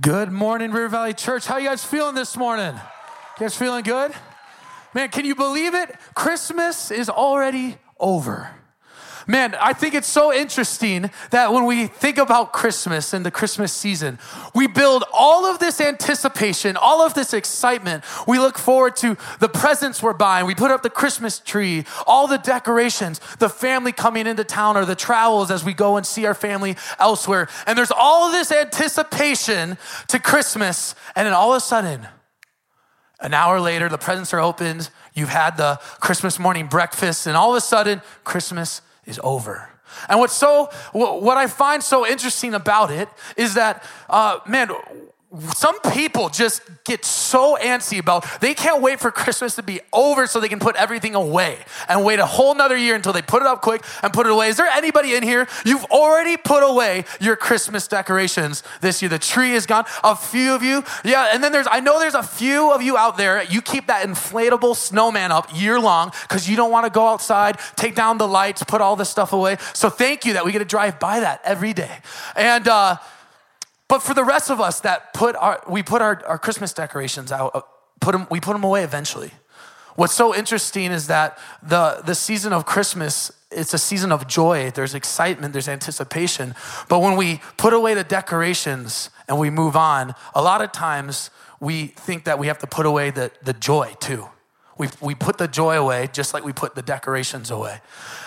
Good morning, River Valley Church. How you guys feeling this morning? You guys feeling good? Man, can you believe it? Christmas is already over. Man, I think it's so interesting that when we think about Christmas and the Christmas season, we build all of this anticipation, all of this excitement. We look forward to the presents we're buying. We put up the Christmas tree, all the decorations, the family coming into town or the travels as we go and see our family elsewhere. And there's all this anticipation to Christmas. And then all of a sudden, an hour later, the presents are opened. You've had the Christmas morning breakfast, and all of a sudden, Christmas is over. And what's so, what I find so interesting about it is that, uh, man, some people just get so antsy about they can't wait for christmas to be over so they can put everything away and wait a whole nother year until they put it up quick and put it away. Is there anybody in here? You've already put away your christmas decorations this year. The tree is gone. A few of you. Yeah and then there's i know there's a few of you out there. You keep that inflatable snowman up year long because you don't want to go outside take down the lights put all this stuff away. So thank you that we get to drive by that every day. And uh but for the rest of us that put our, we put our, our Christmas decorations out, uh, put them, we put them away eventually. What's so interesting is that the, the season of Christmas, it's a season of joy. There's excitement, there's anticipation. But when we put away the decorations and we move on, a lot of times we think that we have to put away the, the joy too. We, we put the joy away just like we put the decorations away.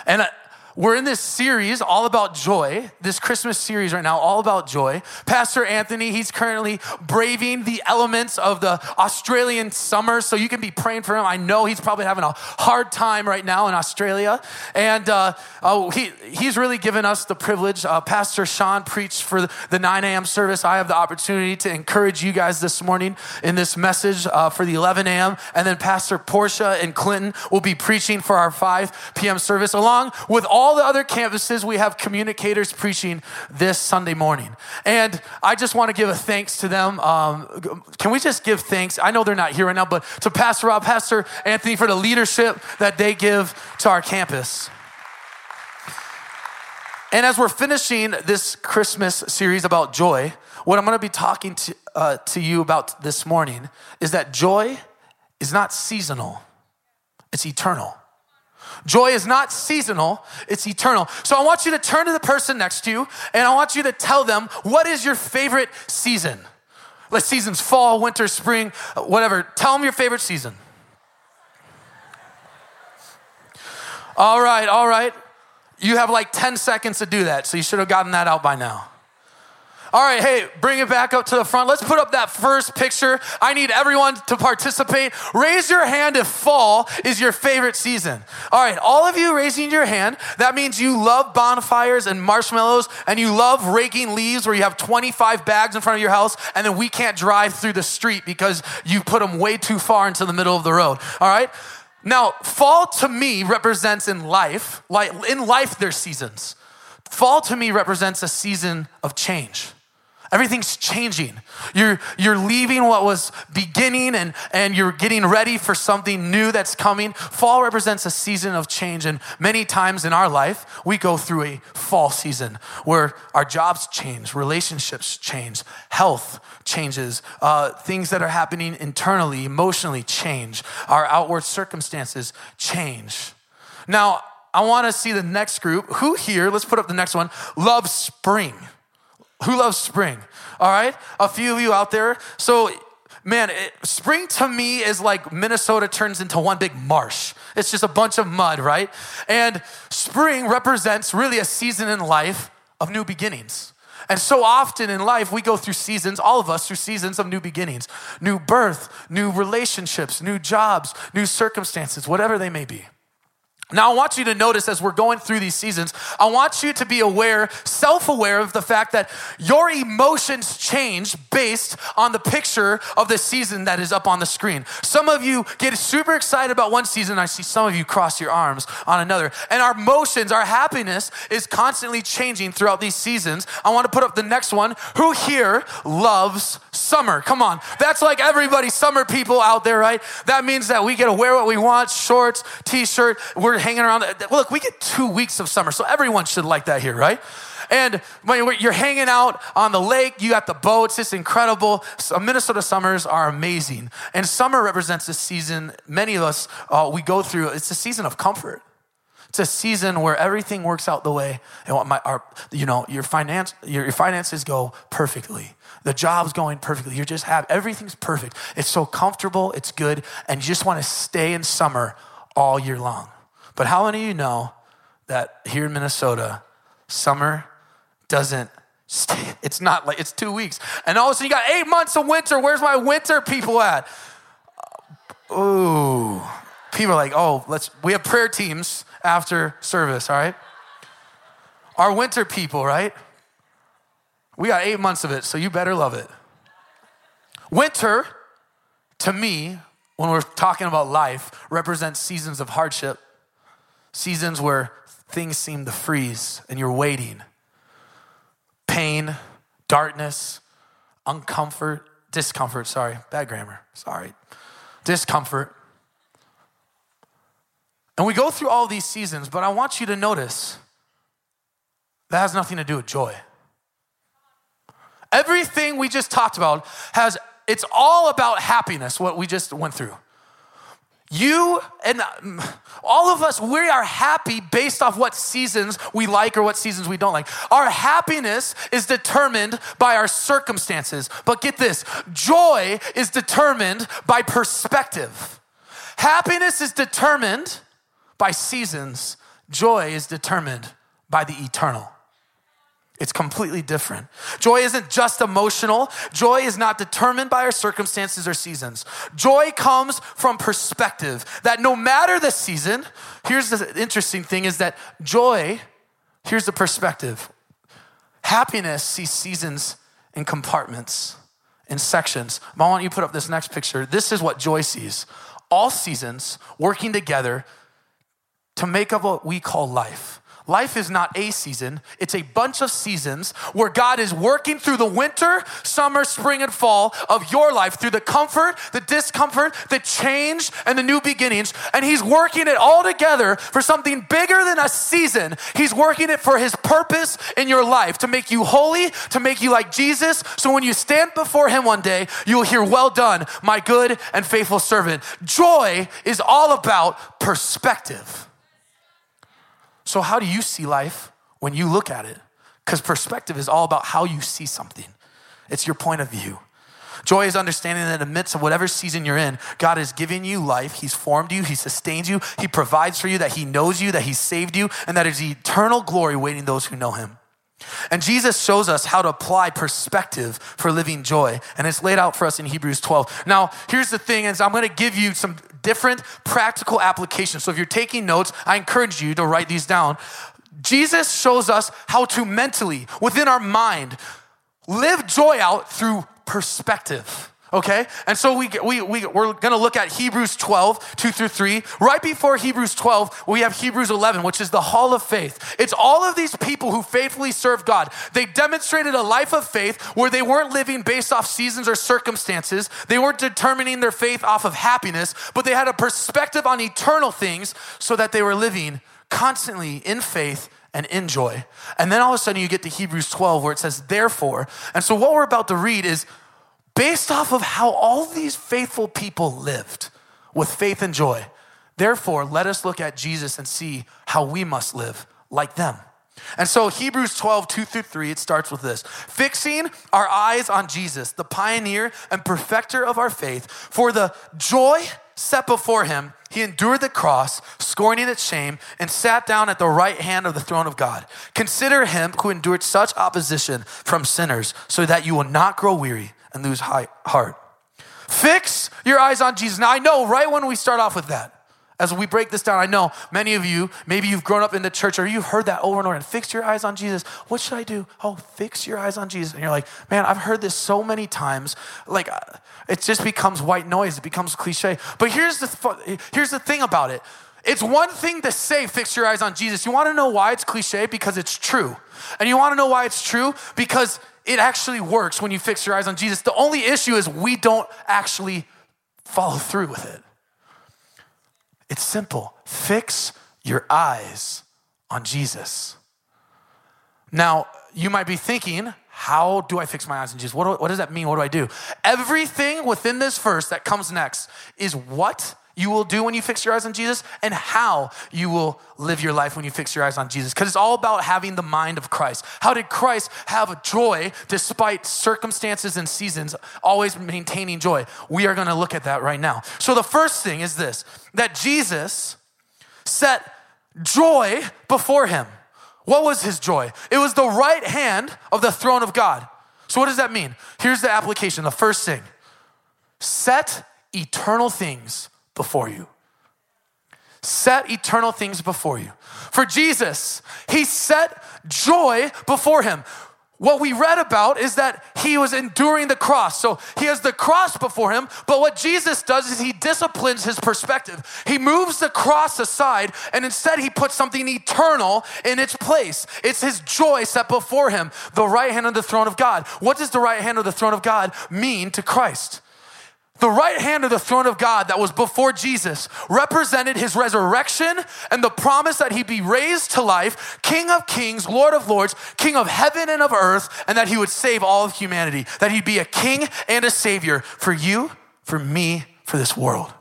And we're in this series all about joy, this Christmas series right now, all about joy. Pastor Anthony, he's currently braving the elements of the Australian summer, so you can be praying for him. I know he's probably having a hard time right now in Australia. And uh, oh, he, he's really given us the privilege. Uh, Pastor Sean preached for the 9 a.m. service. I have the opportunity to encourage you guys this morning in this message uh, for the 11 a.m. And then Pastor Portia and Clinton will be preaching for our 5 p.m. service, along with all all the other campuses, we have communicators preaching this Sunday morning. And I just want to give a thanks to them. Um, can we just give thanks? I know they're not here right now, but to Pastor Rob, Pastor Anthony for the leadership that they give to our campus. And as we're finishing this Christmas series about joy, what I'm going to be talking to, uh, to you about this morning is that joy is not seasonal, it's eternal. Joy is not seasonal, it's eternal. So I want you to turn to the person next to you and I want you to tell them what is your favorite season? Like seasons fall, winter, spring, whatever. Tell them your favorite season. All right, all right. You have like 10 seconds to do that, so you should have gotten that out by now. All right, hey, bring it back up to the front. Let's put up that first picture. I need everyone to participate. Raise your hand if fall is your favorite season. All right, all of you raising your hand, that means you love bonfires and marshmallows and you love raking leaves where you have 25 bags in front of your house and then we can't drive through the street because you put them way too far into the middle of the road. All right? Now, fall to me represents in life, like in life there's seasons. Fall to me represents a season of change. Everything's changing. You're, you're leaving what was beginning and, and you're getting ready for something new that's coming. Fall represents a season of change. And many times in our life, we go through a fall season where our jobs change, relationships change, health changes, uh, things that are happening internally, emotionally change, our outward circumstances change. Now, I want to see the next group. Who here, let's put up the next one, loves spring? Who loves spring? All right, a few of you out there. So, man, it, spring to me is like Minnesota turns into one big marsh. It's just a bunch of mud, right? And spring represents really a season in life of new beginnings. And so often in life, we go through seasons, all of us through seasons of new beginnings, new birth, new relationships, new jobs, new circumstances, whatever they may be. Now, I want you to notice as we're going through these seasons, I want you to be aware, self aware of the fact that your emotions change based on the picture of the season that is up on the screen. Some of you get super excited about one season, I see some of you cross your arms on another. And our emotions, our happiness is constantly changing throughout these seasons. I want to put up the next one. Who here loves summer? Come on. That's like everybody, summer people out there, right? That means that we get to wear what we want shorts, t shirt. We're hanging around. Look, we get two weeks of summer, so everyone should like that here, right? And when you're hanging out on the lake, you got the boats, it's incredible. So Minnesota summers are amazing. And summer represents a season, many of us, uh, we go through, it's a season of comfort. It's a season where everything works out the way and what my, our, you know, your finance, your, your finances go perfectly. The job's going perfectly. You just have everything's perfect. It's so comfortable, it's good, and you just want to stay in summer all year long. But how many of you know that here in Minnesota, summer doesn't stay, it's not like it's two weeks. And all of a sudden you got eight months of winter. Where's my winter people at? Uh, ooh. People are like, oh, let's we have prayer teams after service, all right? Our winter people, right? We got eight months of it, so you better love it. Winter, to me, when we're talking about life, represents seasons of hardship, seasons where things seem to freeze and you're waiting. Pain, darkness, uncomfort, discomfort, sorry, bad grammar, sorry. Discomfort. And we go through all these seasons, but I want you to notice that has nothing to do with joy. Everything we just talked about has, it's all about happiness, what we just went through. You and um, all of us, we are happy based off what seasons we like or what seasons we don't like. Our happiness is determined by our circumstances. But get this joy is determined by perspective. Happiness is determined by seasons, joy is determined by the eternal. It's completely different. Joy isn't just emotional. Joy is not determined by our circumstances or seasons. Joy comes from perspective that no matter the season, here's the interesting thing is that joy, here's the perspective. Happiness sees seasons in compartments, in sections. I want you to put up this next picture. This is what joy sees. All seasons working together to make up what we call life. Life is not a season, it's a bunch of seasons where God is working through the winter, summer, spring, and fall of your life, through the comfort, the discomfort, the change, and the new beginnings. And He's working it all together for something bigger than a season. He's working it for His purpose in your life to make you holy, to make you like Jesus. So when you stand before Him one day, you will hear, Well done, my good and faithful servant. Joy is all about perspective. So, how do you see life when you look at it? Because perspective is all about how you see something, it's your point of view. Joy is understanding that in the midst of whatever season you're in, God is giving you life. He's formed you, He sustains you, He provides for you, that He knows you, that He saved you, and that eternal glory waiting those who know Him. And Jesus shows us how to apply perspective for living joy. And it's laid out for us in Hebrews 12. Now, here's the thing is I'm going to give you some different practical applications. So if you're taking notes, I encourage you to write these down. Jesus shows us how to mentally, within our mind, live joy out through perspective okay? And so we, we, we, we're gonna look at Hebrews 12, 2 through 3. Right before Hebrews 12, we have Hebrews 11, which is the hall of faith. It's all of these people who faithfully serve God. They demonstrated a life of faith where they weren't living based off seasons or circumstances, they weren't determining their faith off of happiness, but they had a perspective on eternal things so that they were living constantly in faith and in joy. And then all of a sudden you get to Hebrews 12 where it says, therefore. And so what we're about to read is based off of how all these faithful people lived with faith and joy. Therefore, let us look at Jesus and see how we must live like them. And so, Hebrews 12, 2 through 3, it starts with this fixing our eyes on Jesus, the pioneer and perfecter of our faith, for the joy set before him, he endured the cross, scorning its shame, and sat down at the right hand of the throne of God. Consider him who endured such opposition from sinners, so that you will not grow weary and lose heart. Fix your eyes on Jesus. Now, I know right when we start off with that, as we break this down, I know many of you, maybe you've grown up in the church or you've heard that over and over and fix your eyes on Jesus. What should I do? Oh, fix your eyes on Jesus. And you're like, man, I've heard this so many times. Like, uh, it just becomes white noise, it becomes cliche. But here's the, here's the thing about it it's one thing to say, fix your eyes on Jesus. You wanna know why it's cliche? Because it's true. And you wanna know why it's true? Because it actually works when you fix your eyes on Jesus. The only issue is we don't actually follow through with it. It's simple. Fix your eyes on Jesus. Now, you might be thinking, how do I fix my eyes on Jesus? What, do, what does that mean? What do I do? Everything within this verse that comes next is what you will do when you fix your eyes on Jesus and how you will live your life when you fix your eyes on Jesus. Because it's all about having the mind of Christ. How did Christ have joy despite circumstances and seasons, always maintaining joy? We are going to look at that right now. So the first thing is this that Jesus set joy before him. What was his joy? It was the right hand of the throne of God. So, what does that mean? Here's the application the first thing set eternal things before you. Set eternal things before you. For Jesus, he set joy before him. What we read about is that he was enduring the cross. So he has the cross before him, but what Jesus does is he disciplines his perspective. He moves the cross aside and instead he puts something eternal in its place. It's his joy set before him, the right hand of the throne of God. What does the right hand of the throne of God mean to Christ? The right hand of the throne of God that was before Jesus represented his resurrection and the promise that he'd be raised to life, King of kings, Lord of lords, King of heaven and of earth, and that he would save all of humanity, that he'd be a king and a savior for you, for me, for this world.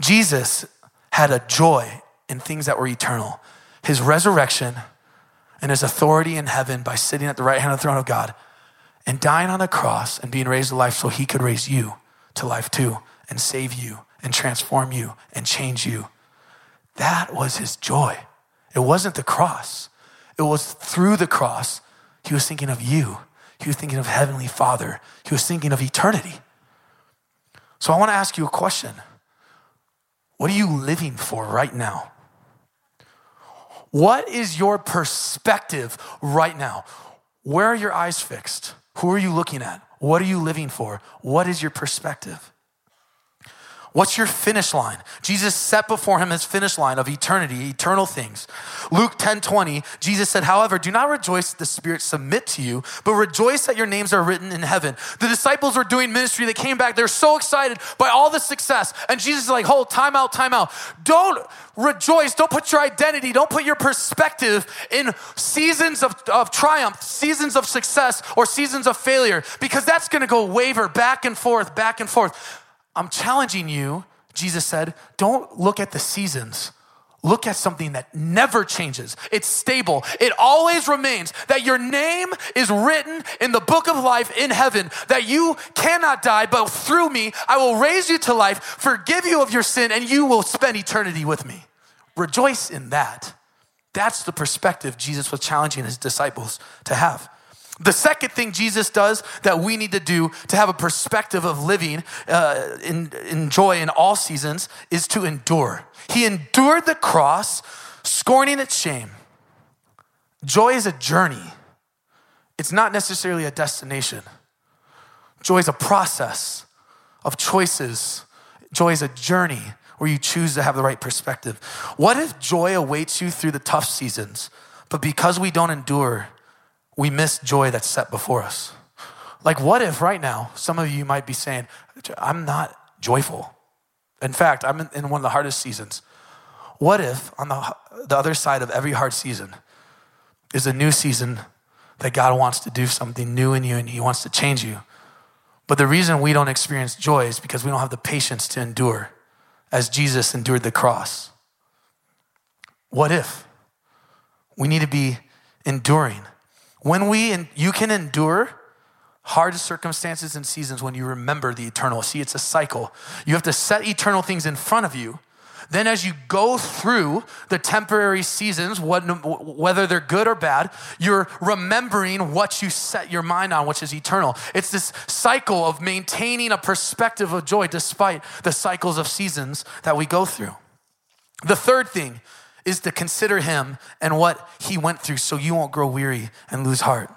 Jesus had a joy in things that were eternal his resurrection and his authority in heaven by sitting at the right hand of the throne of God and dying on the cross and being raised to life so he could raise you to life too and save you and transform you and change you. That was his joy. It wasn't the cross, it was through the cross. He was thinking of you, he was thinking of Heavenly Father, he was thinking of eternity. So I want to ask you a question What are you living for right now? What is your perspective right now? Where are your eyes fixed? Who are you looking at? What are you living for? What is your perspective? What's your finish line? Jesus set before him his finish line of eternity, eternal things. Luke 10 20, Jesus said, However, do not rejoice that the Spirit submit to you, but rejoice that your names are written in heaven. The disciples were doing ministry. They came back. They're so excited by all the success. And Jesus is like, Hold, time out, time out. Don't rejoice. Don't put your identity, don't put your perspective in seasons of, of triumph, seasons of success, or seasons of failure, because that's going to go waver back and forth, back and forth. I'm challenging you, Jesus said, don't look at the seasons. Look at something that never changes. It's stable. It always remains. That your name is written in the book of life in heaven. That you cannot die, but through me, I will raise you to life, forgive you of your sin, and you will spend eternity with me. Rejoice in that. That's the perspective Jesus was challenging his disciples to have. The second thing Jesus does that we need to do to have a perspective of living uh, in, in joy in all seasons is to endure. He endured the cross, scorning its shame. Joy is a journey, it's not necessarily a destination. Joy is a process of choices, joy is a journey where you choose to have the right perspective. What if joy awaits you through the tough seasons, but because we don't endure, we miss joy that's set before us. Like, what if right now, some of you might be saying, I'm not joyful. In fact, I'm in one of the hardest seasons. What if on the, the other side of every hard season is a new season that God wants to do something new in you and He wants to change you? But the reason we don't experience joy is because we don't have the patience to endure as Jesus endured the cross. What if? We need to be enduring. When we, and you can endure hard circumstances and seasons when you remember the eternal. See, it's a cycle. You have to set eternal things in front of you. Then, as you go through the temporary seasons, whether they're good or bad, you're remembering what you set your mind on, which is eternal. It's this cycle of maintaining a perspective of joy despite the cycles of seasons that we go through. The third thing is to consider him and what he went through so you won't grow weary and lose heart.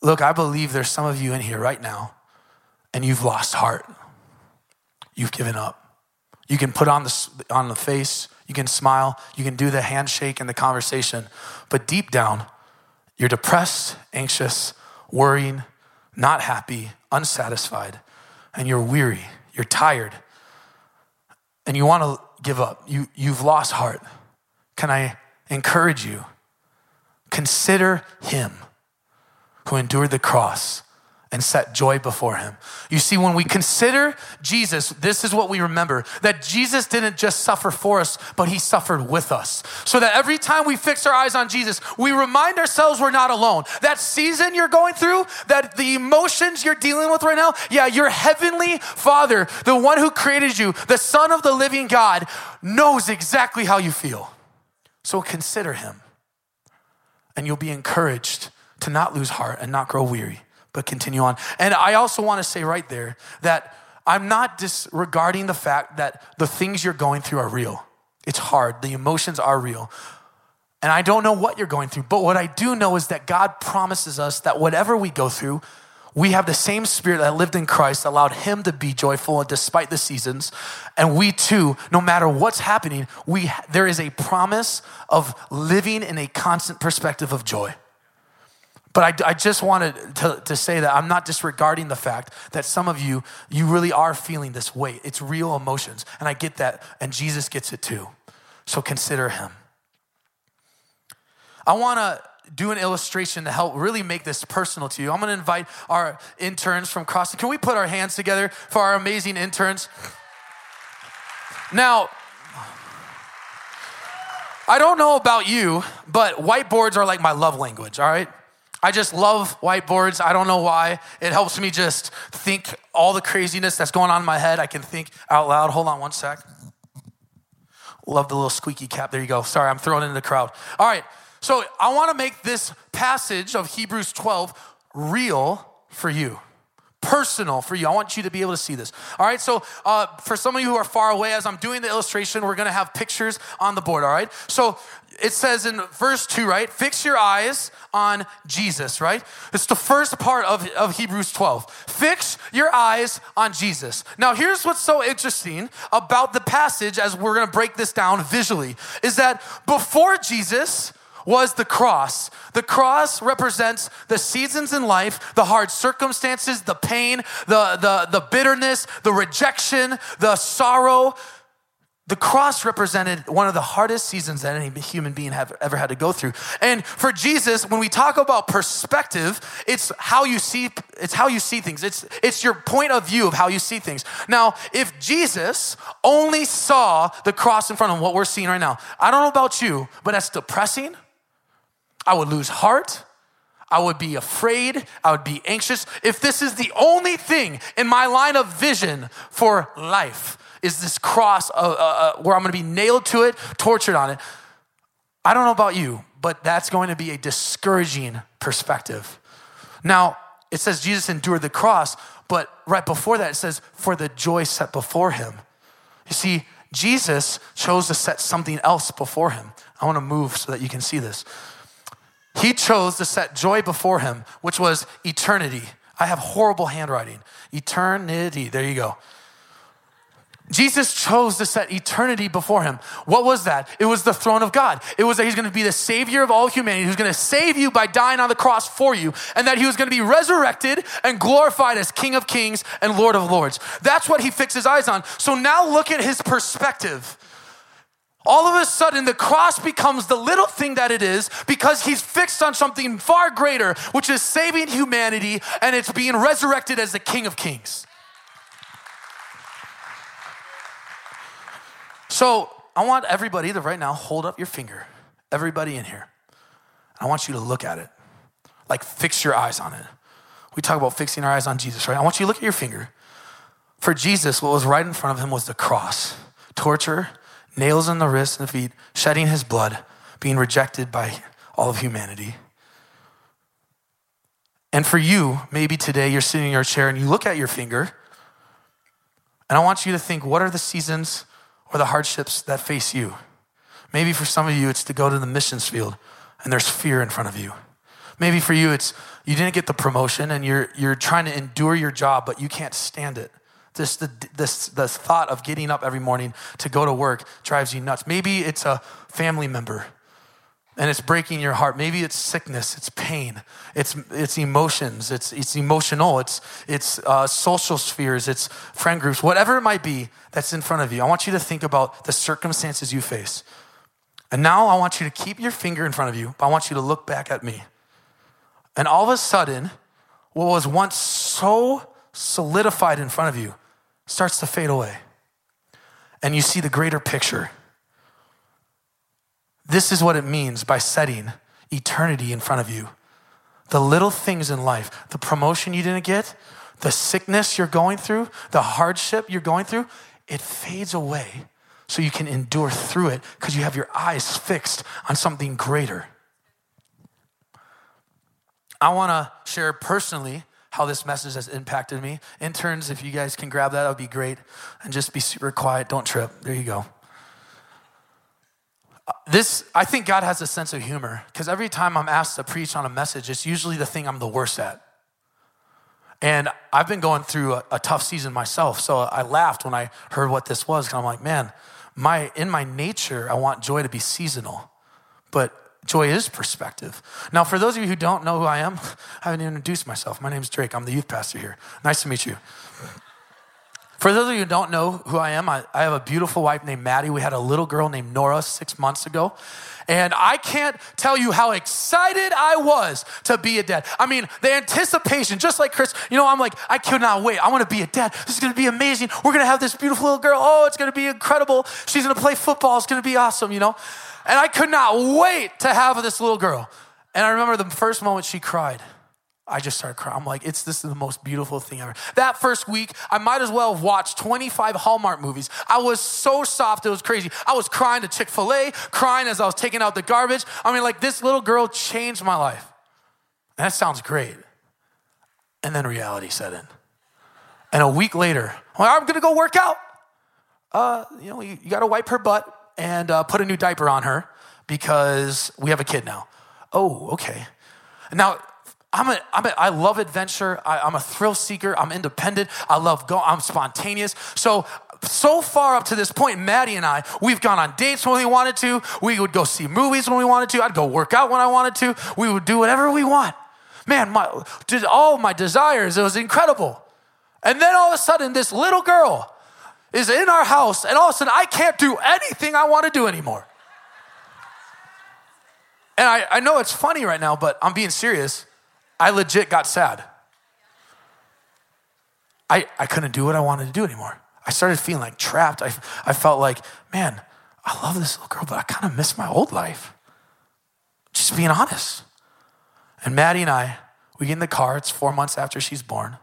Look, I believe there's some of you in here right now and you've lost heart. You've given up. You can put on the, on the face, you can smile, you can do the handshake and the conversation, but deep down, you're depressed, anxious, worrying, not happy, unsatisfied, and you're weary, you're tired, and you want to give up. You, you've lost heart. Can I encourage you? Consider him who endured the cross and set joy before him. You see, when we consider Jesus, this is what we remember that Jesus didn't just suffer for us, but he suffered with us. So that every time we fix our eyes on Jesus, we remind ourselves we're not alone. That season you're going through, that the emotions you're dealing with right now, yeah, your heavenly Father, the one who created you, the Son of the living God, knows exactly how you feel. So consider him, and you'll be encouraged to not lose heart and not grow weary but continue on. And I also want to say right there that I'm not disregarding the fact that the things you're going through are real. It's hard, the emotions are real. And I don't know what you're going through, but what I do know is that God promises us that whatever we go through, we have the same spirit that lived in Christ, allowed him to be joyful despite the seasons. And we too, no matter what's happening, we, there is a promise of living in a constant perspective of joy. But I, I just wanted to, to say that I'm not disregarding the fact that some of you, you really are feeling this weight. It's real emotions. And I get that. And Jesus gets it too. So consider him. I want to do an illustration to help really make this personal to you. I'm going to invite our interns from Crossing. Can we put our hands together for our amazing interns? Now, I don't know about you, but whiteboards are like my love language, all right? I just love whiteboards. I don't know why. It helps me just think all the craziness that's going on in my head. I can think out loud. Hold on one sec. Love the little squeaky cap. There you go. Sorry, I'm throwing it in the crowd. All right. So I want to make this passage of Hebrews 12 real for you personal for you. I want you to be able to see this. All right, so uh, for some of you who are far away, as I'm doing the illustration, we're gonna have pictures on the board, all right? So it says in verse 2, right? Fix your eyes on Jesus, right? It's the first part of, of Hebrews 12. Fix your eyes on Jesus. Now, here's what's so interesting about the passage as we're gonna break this down visually is that before Jesus, was the cross. The cross represents the seasons in life, the hard circumstances, the pain, the, the, the bitterness, the rejection, the sorrow, the cross represented one of the hardest seasons that any human being have ever had to go through. And for Jesus, when we talk about perspective, it's how you see it's how you see things. It's it's your point of view of how you see things. Now, if Jesus only saw the cross in front of what we're seeing right now, I don't know about you, but that's depressing. I would lose heart. I would be afraid. I would be anxious. If this is the only thing in my line of vision for life, is this cross uh, uh, uh, where I'm going to be nailed to it, tortured on it. I don't know about you, but that's going to be a discouraging perspective. Now, it says Jesus endured the cross, but right before that, it says, for the joy set before him. You see, Jesus chose to set something else before him. I want to move so that you can see this. He chose to set joy before him, which was eternity. I have horrible handwriting. Eternity. There you go. Jesus chose to set eternity before him. What was that? It was the throne of God. It was that he's going to be the savior of all humanity, who's going to save you by dying on the cross for you, and that he was going to be resurrected and glorified as King of Kings and Lord of Lords. That's what he fixed his eyes on. So now look at his perspective. All of a sudden, the cross becomes the little thing that it is because he's fixed on something far greater, which is saving humanity, and it's being resurrected as the King of Kings. So I want everybody to right now hold up your finger, everybody in here. I want you to look at it, like fix your eyes on it. We talk about fixing our eyes on Jesus, right? I want you to look at your finger. For Jesus, what was right in front of him was the cross, torture, nails in the wrists and the feet, shedding his blood, being rejected by all of humanity. And for you, maybe today you're sitting in your chair and you look at your finger, and I want you to think what are the seasons or the hardships that face you. Maybe for some of you, it's to go to the missions field and there's fear in front of you. Maybe for you, it's you didn't get the promotion and you're, you're trying to endure your job, but you can't stand it. This, the, this, the thought of getting up every morning to go to work drives you nuts. Maybe it's a family member and it's breaking your heart. Maybe it's sickness, it's pain, it's, it's emotions, it's, it's emotional, it's, it's uh, social spheres, it's friend groups, whatever it might be that's in front of you. I want you to think about the circumstances you face. And now I want you to keep your finger in front of you, but I want you to look back at me. And all of a sudden, what was once so solidified in front of you starts to fade away. And you see the greater picture. This is what it means by setting eternity in front of you. The little things in life, the promotion you didn't get, the sickness you're going through, the hardship you're going through, it fades away so you can endure through it because you have your eyes fixed on something greater. I want to share personally how this message has impacted me. Interns, if you guys can grab that, that would be great. And just be super quiet, don't trip. There you go uh, this, I think God has a sense of humor because every time I'm asked to preach on a message, it's usually the thing I'm the worst at. And I've been going through a, a tough season myself, so I laughed when I heard what this was. Cause I'm like, man, my in my nature, I want joy to be seasonal, but joy is perspective. Now, for those of you who don't know who I am, I haven't even introduced myself. My name is Drake. I'm the youth pastor here. Nice to meet you. For those of you who don't know who I am, I, I, have a beautiful wife named Maddie. We had a little girl named Nora six months ago. And I can't tell you how excited I was to be a dad. I mean, the anticipation, just like Chris, you know, I'm like, I cannot wait. I want to be a dad. This is going to be amazing. We're going to have this beautiful little girl. Oh, it's going to be incredible. She's going to play football. It's going to be awesome, you know? And I could not wait to have this little girl. And I remember the first moment she cried. I just started crying. I'm like, it's this is the most beautiful thing ever. That first week, I might as well have watched 25 Hallmark movies. I was so soft, it was crazy. I was crying to Chick fil A, crying as I was taking out the garbage. I mean, like, this little girl changed my life. And that sounds great. And then reality set in. And a week later, I'm, like, I'm gonna go work out. Uh, you know, you, you gotta wipe her butt and uh, put a new diaper on her because we have a kid now. Oh, okay. Now, I'm a, I'm a, I love adventure. I, am a thrill seeker. I'm independent. I love go. I'm spontaneous. So, so far up to this point, Maddie and I, we've gone on dates when we wanted to. We would go see movies when we wanted to. I'd go work out when I wanted to. We would do whatever we want. Man, my, did all my desires. It was incredible. And then all of a sudden, this little girl is in our house, and all of a sudden, I can't do anything I want to do anymore. And I, I know it's funny right now, but I'm being serious. I legit got sad. I, I couldn't do what I wanted to do anymore. I started feeling like trapped. I, I felt like, man, I love this little girl, but I kind of miss my old life. Just being honest. And Maddie and I, we get in the car. It's four months after she's born.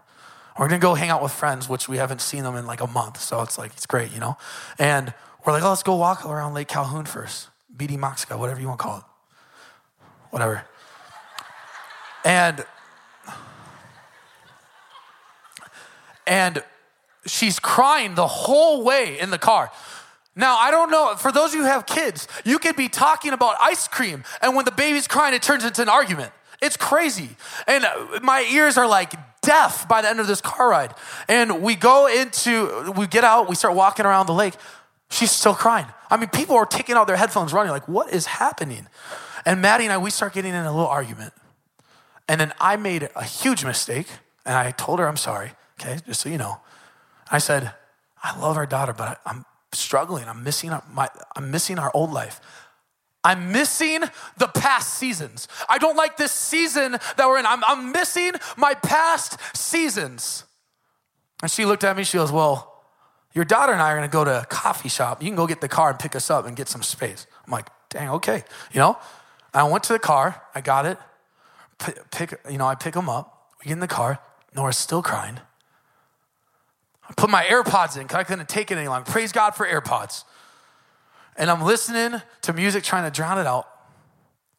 We're gonna go hang out with friends, which we haven't seen them in like a month. So it's like, it's great, you know? And we're like, oh, let's go walk around Lake Calhoun first. Bde Maka Ska, whatever you wanna call it. Whatever. And and she's crying the whole way in the car. Now, I don't know, for those of you who have kids, you could be talking about ice cream, and when the baby's crying, it turns into an argument. It's crazy. And uh, my ears are like deaf by the end of this car ride. And we go into, we get out, we start walking around the lake. She's still crying. I mean, people are taking out their headphones running, like, what is happening? And Maddie and I, we start getting in a little argument. And then I made a huge mistake and I told her I'm sorry, okay, just so you know. I said, I love our daughter, but I'm struggling. I'm missing my I'm missing our old life. I'm missing the past seasons. I don't like this season that we're in. I'm, I'm missing my past seasons. And she looked at me, she goes, Well, your daughter and I are gonna go to a coffee shop. You can go get the car and pick us up and get some space. I'm like, dang, okay. You know? I went to the car, I got it, pick, you know, I pick them up. We get in the car. Nora's still crying. I put my AirPods in because I couldn't take it any longer. Praise God for AirPods. And I'm listening to music, trying to drown it out.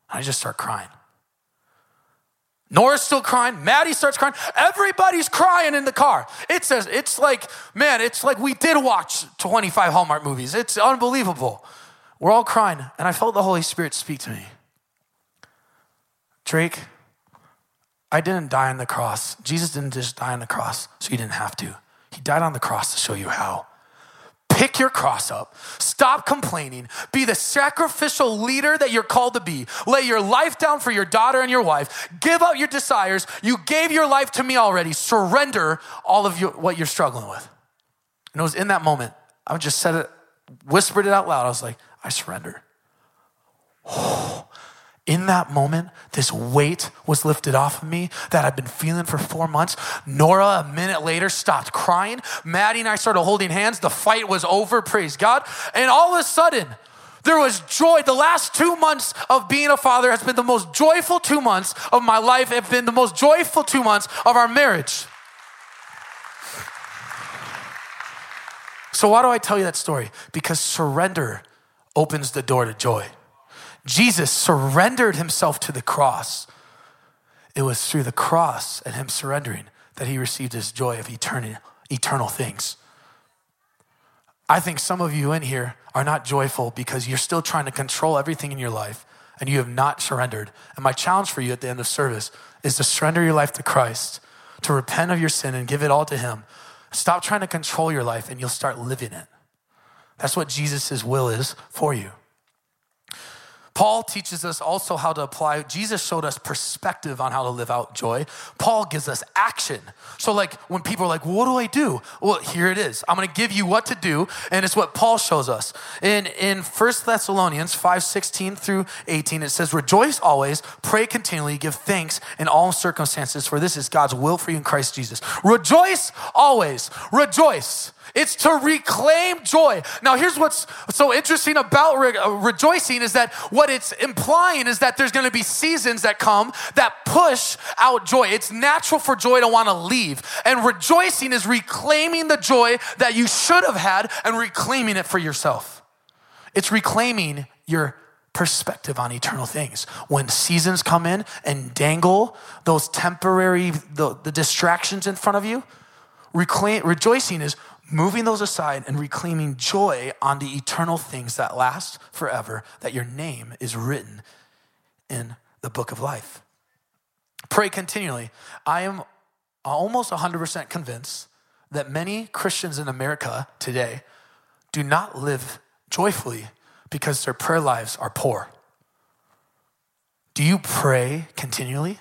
I just start crying. Nora's still crying. Maddie starts crying. Everybody's crying in the car. It says, it's like, man, it's like we did watch 25 Hallmark movies. It's unbelievable. We're all crying. And I felt the Holy Spirit speak to me. Drake, I didn't die on the cross. Jesus didn't just die on the cross so you didn't have to. He died on the cross to show you how. Pick your cross up, stop complaining, be the sacrificial leader that you're called to be, lay your life down for your daughter and your wife, give up your desires. You gave your life to me already. Surrender all of your, what you're struggling with. And it was in that moment, I just said it, whispered it out loud. I was like, I surrender. Oh, in that moment, this weight was lifted off of me that I've been feeling for four months. Nora, a minute later, stopped crying. Maddie and I started holding hands. The fight was over, praise God. And all of a sudden, there was joy. The last two months of being a father has been the most joyful two months of my life, have been the most joyful two months of our marriage. So, why do I tell you that story? Because surrender opens the door to joy. Jesus surrendered himself to the cross. It was through the cross and him surrendering that he received his joy of eternal, eternal things. I think some of you in here are not joyful because you're still trying to control everything in your life and you have not surrendered. And my challenge for you at the end of service is to surrender your life to Christ, to repent of your sin and give it all to him. Stop trying to control your life and you'll start living it. That's what Jesus' will is for you. Paul teaches us also how to apply. Jesus showed us perspective on how to live out joy. Paul gives us action. So, like, when people are like, What do I do? Well, here it is. I'm going to give you what to do, and it's what Paul shows us. In, in 1 Thessalonians 5 16 through 18, it says, Rejoice always, pray continually, give thanks in all circumstances, for this is God's will for you in Christ Jesus. Rejoice always. Rejoice. It's to reclaim joy. Now, here's what's so interesting about re- uh, rejoicing is that what it's implying is that there's going to be seasons that come that push out joy. It's natural for joy to want to leave. And rejoicing is reclaiming the joy that you should have had and reclaiming it for yourself. It's reclaiming your perspective on eternal things. When seasons come in and dangle those temporary the, the distractions in front of you, reclaim, rejoicing is moving those aside and reclaiming joy on the eternal things that last forever, that your name is written in the book of life. Pray continually. I am almost 100% convinced that many Christians in America today do not live joyfully because their prayer lives are poor. Do you pray continually?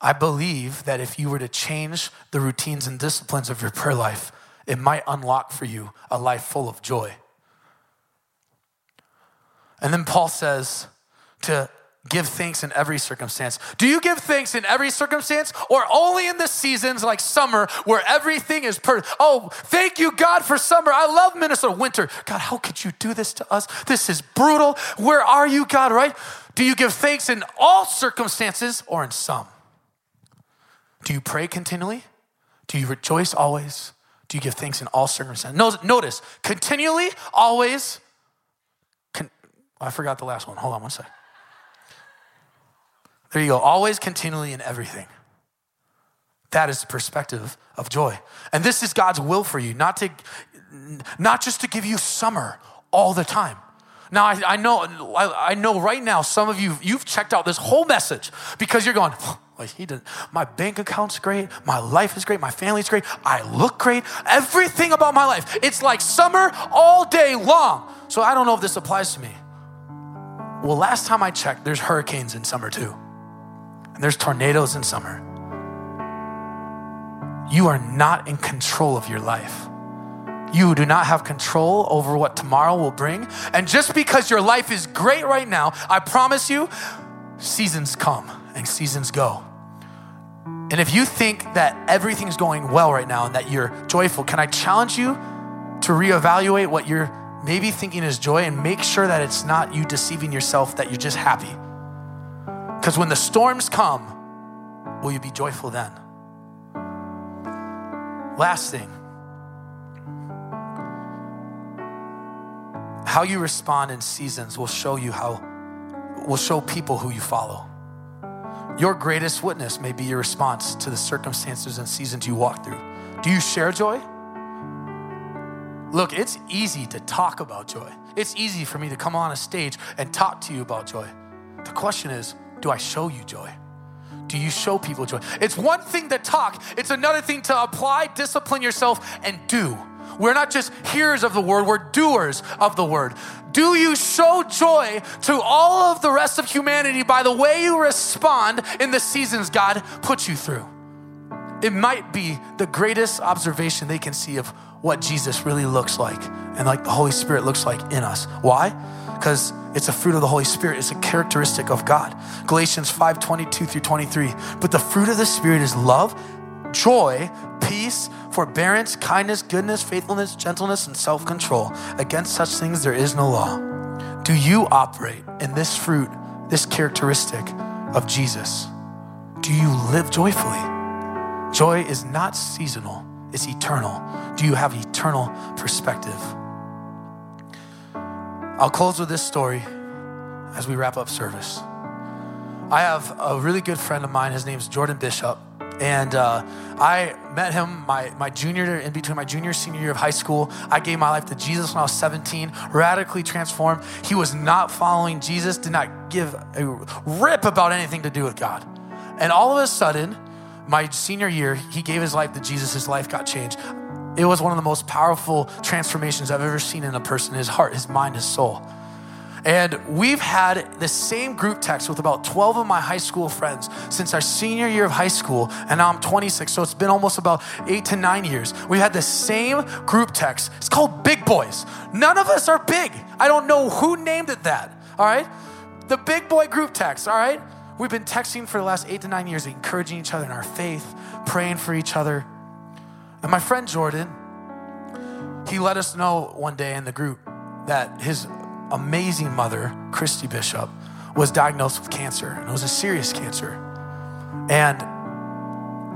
I believe that if you were to change the routines and disciplines of your prayer life, it might unlock for you a life full of joy. And then Paul says to give thanks in every circumstance. Do you give thanks in every circumstance or only in the seasons like summer where everything is perfect? Oh, thank you, God, for summer. I love Minnesota. Winter, God, how could you do this to us? This is brutal. Where are you, God, right? Do you give thanks in all circumstances or in some? Do you pray continually? Do you rejoice always? Do you give thanks in all circumstances? Notice, continually, always. Con- I forgot the last one. Hold on one sec. There you go. Always, continually, in everything. That is the perspective of joy. And this is God's will for you, not to not just to give you summer all the time. Now I, I know I, I know right now some of you you've checked out this whole message because you're going, like he did. My bank account's great. My life is great. My family's great. I look great. Everything about my life. It's like summer all day long. So I don't know if this applies to me. Well, last time I checked, there's hurricanes in summer too. And there's tornadoes in summer. You are not in control of your life. You do not have control over what tomorrow will bring. And just because your life is great right now, I promise you, seasons come and seasons go. And if you think that everything's going well right now and that you're joyful, can I challenge you to reevaluate what you're maybe thinking is joy and make sure that it's not you deceiving yourself that you're just happy? Because when the storms come, will you be joyful then? Last thing how you respond in seasons will show you how, will show people who you follow. Your greatest witness may be your response to the circumstances and seasons you walk through. Do you share joy? Look, it's easy to talk about joy. It's easy for me to come on a stage and talk to you about joy. The question is, do I show you joy? Do you show people joy? It's one thing to talk, it's another thing to apply, discipline yourself, and do. We're not just hearers of the word, we're doers of the word. Do you show joy to all of the rest of humanity by the way you respond in the seasons God puts you through? It might be the greatest observation they can see of what Jesus really looks like and like the Holy Spirit looks like in us. Why? Because it's a fruit of the Holy Spirit. It's a characteristic of God. Galatians 5 22 through 23. But the fruit of the Spirit is love, joy, peace, forbearance, kindness, goodness, faithfulness, gentleness, and self control. Against such things there is no law. Do you operate in this fruit, this characteristic of Jesus? Do you live joyfully? Joy is not seasonal, it's eternal. Do you have eternal perspective? I'll close with this story as we wrap up service. I have a really good friend of mine. His name's Jordan Bishop. And uh, I met him my, my junior, in between my junior senior year of high school. I gave my life to Jesus when I was 17, radically transformed. He was not following Jesus, did not give a rip about anything to do with God. And all of a sudden, my senior year, he gave his life to Jesus. His life got changed. It was one of the most powerful transformations I've ever seen in a person his heart, his mind, his soul. And we've had the same group text with about 12 of my high school friends since our senior year of high school, and now I'm 26, so it's been almost about eight to nine years. We've had the same group text. It's called Big Boys. None of us are big. I don't know who named it that, all right? The Big Boy group text, all right? We've been texting for the last eight to nine years, encouraging each other in our faith, praying for each other. And my friend Jordan, he let us know one day in the group that his amazing mother, Christy Bishop, was diagnosed with cancer, and it was a serious cancer. And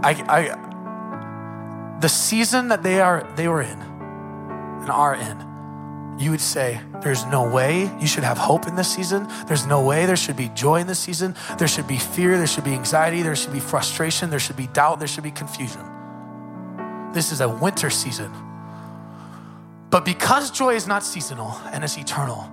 I, I the season that they are they were in and are in, you would say, there's no way you should have hope in this season. There's no way there should be joy in this season. There should be fear, there should be anxiety, there should be frustration, there should be doubt, there should be confusion. This is a winter season. But because joy is not seasonal and it's eternal,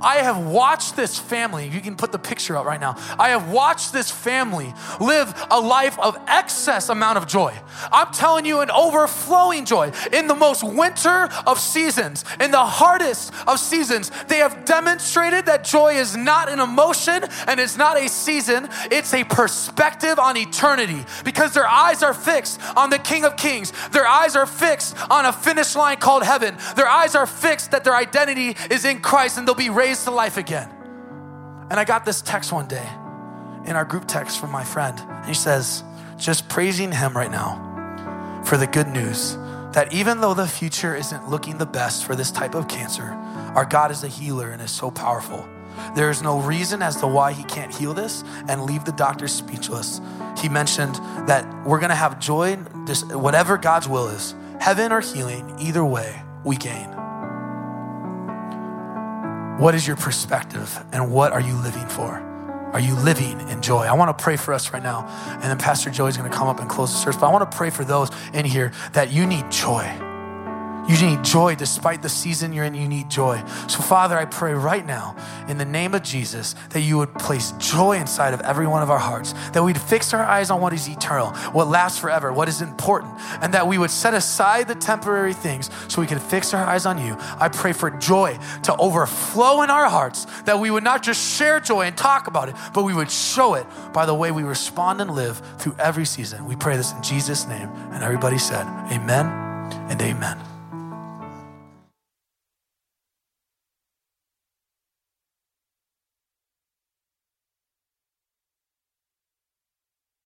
I have watched this family, you can put the picture up right now. I have watched this family live a life of excess amount of joy. I'm telling you, an overflowing joy. In the most winter of seasons, in the hardest of seasons, they have demonstrated that joy is not an emotion and it's not a season, it's a perspective on eternity because their eyes are fixed on the King of Kings. Their eyes are fixed on a finish line called heaven. Their eyes are fixed that their identity is in Christ and they'll be raised raised to life again. And I got this text one day in our group text from my friend. He says, just praising him right now for the good news that even though the future isn't looking the best for this type of cancer, our God is a healer and is so powerful. There is no reason as to why he can't heal this and leave the doctor speechless. He mentioned that we're going to have joy, whatever God's will is, heaven or healing, either way, we gain. What is your perspective and what are you living for? Are you living in joy? I want to pray for us right now. And then Pastor Joey's going to come up and close the service. But I want to pray for those in here that you need joy you need joy despite the season you're in, you need joy. So, Father, I pray right now in the name of Jesus that you would place joy inside of every one of our hearts, that we'd fix our eyes on what is eternal, what lasts forever, what is important, and that we would set aside the temporary things so we can fix our eyes on you. I pray for joy to overflow in our hearts, that we would not just share joy and talk about it, but we would show it by the way we respond and live through every season. We pray this in Jesus' name. And everybody said, Amen and amen.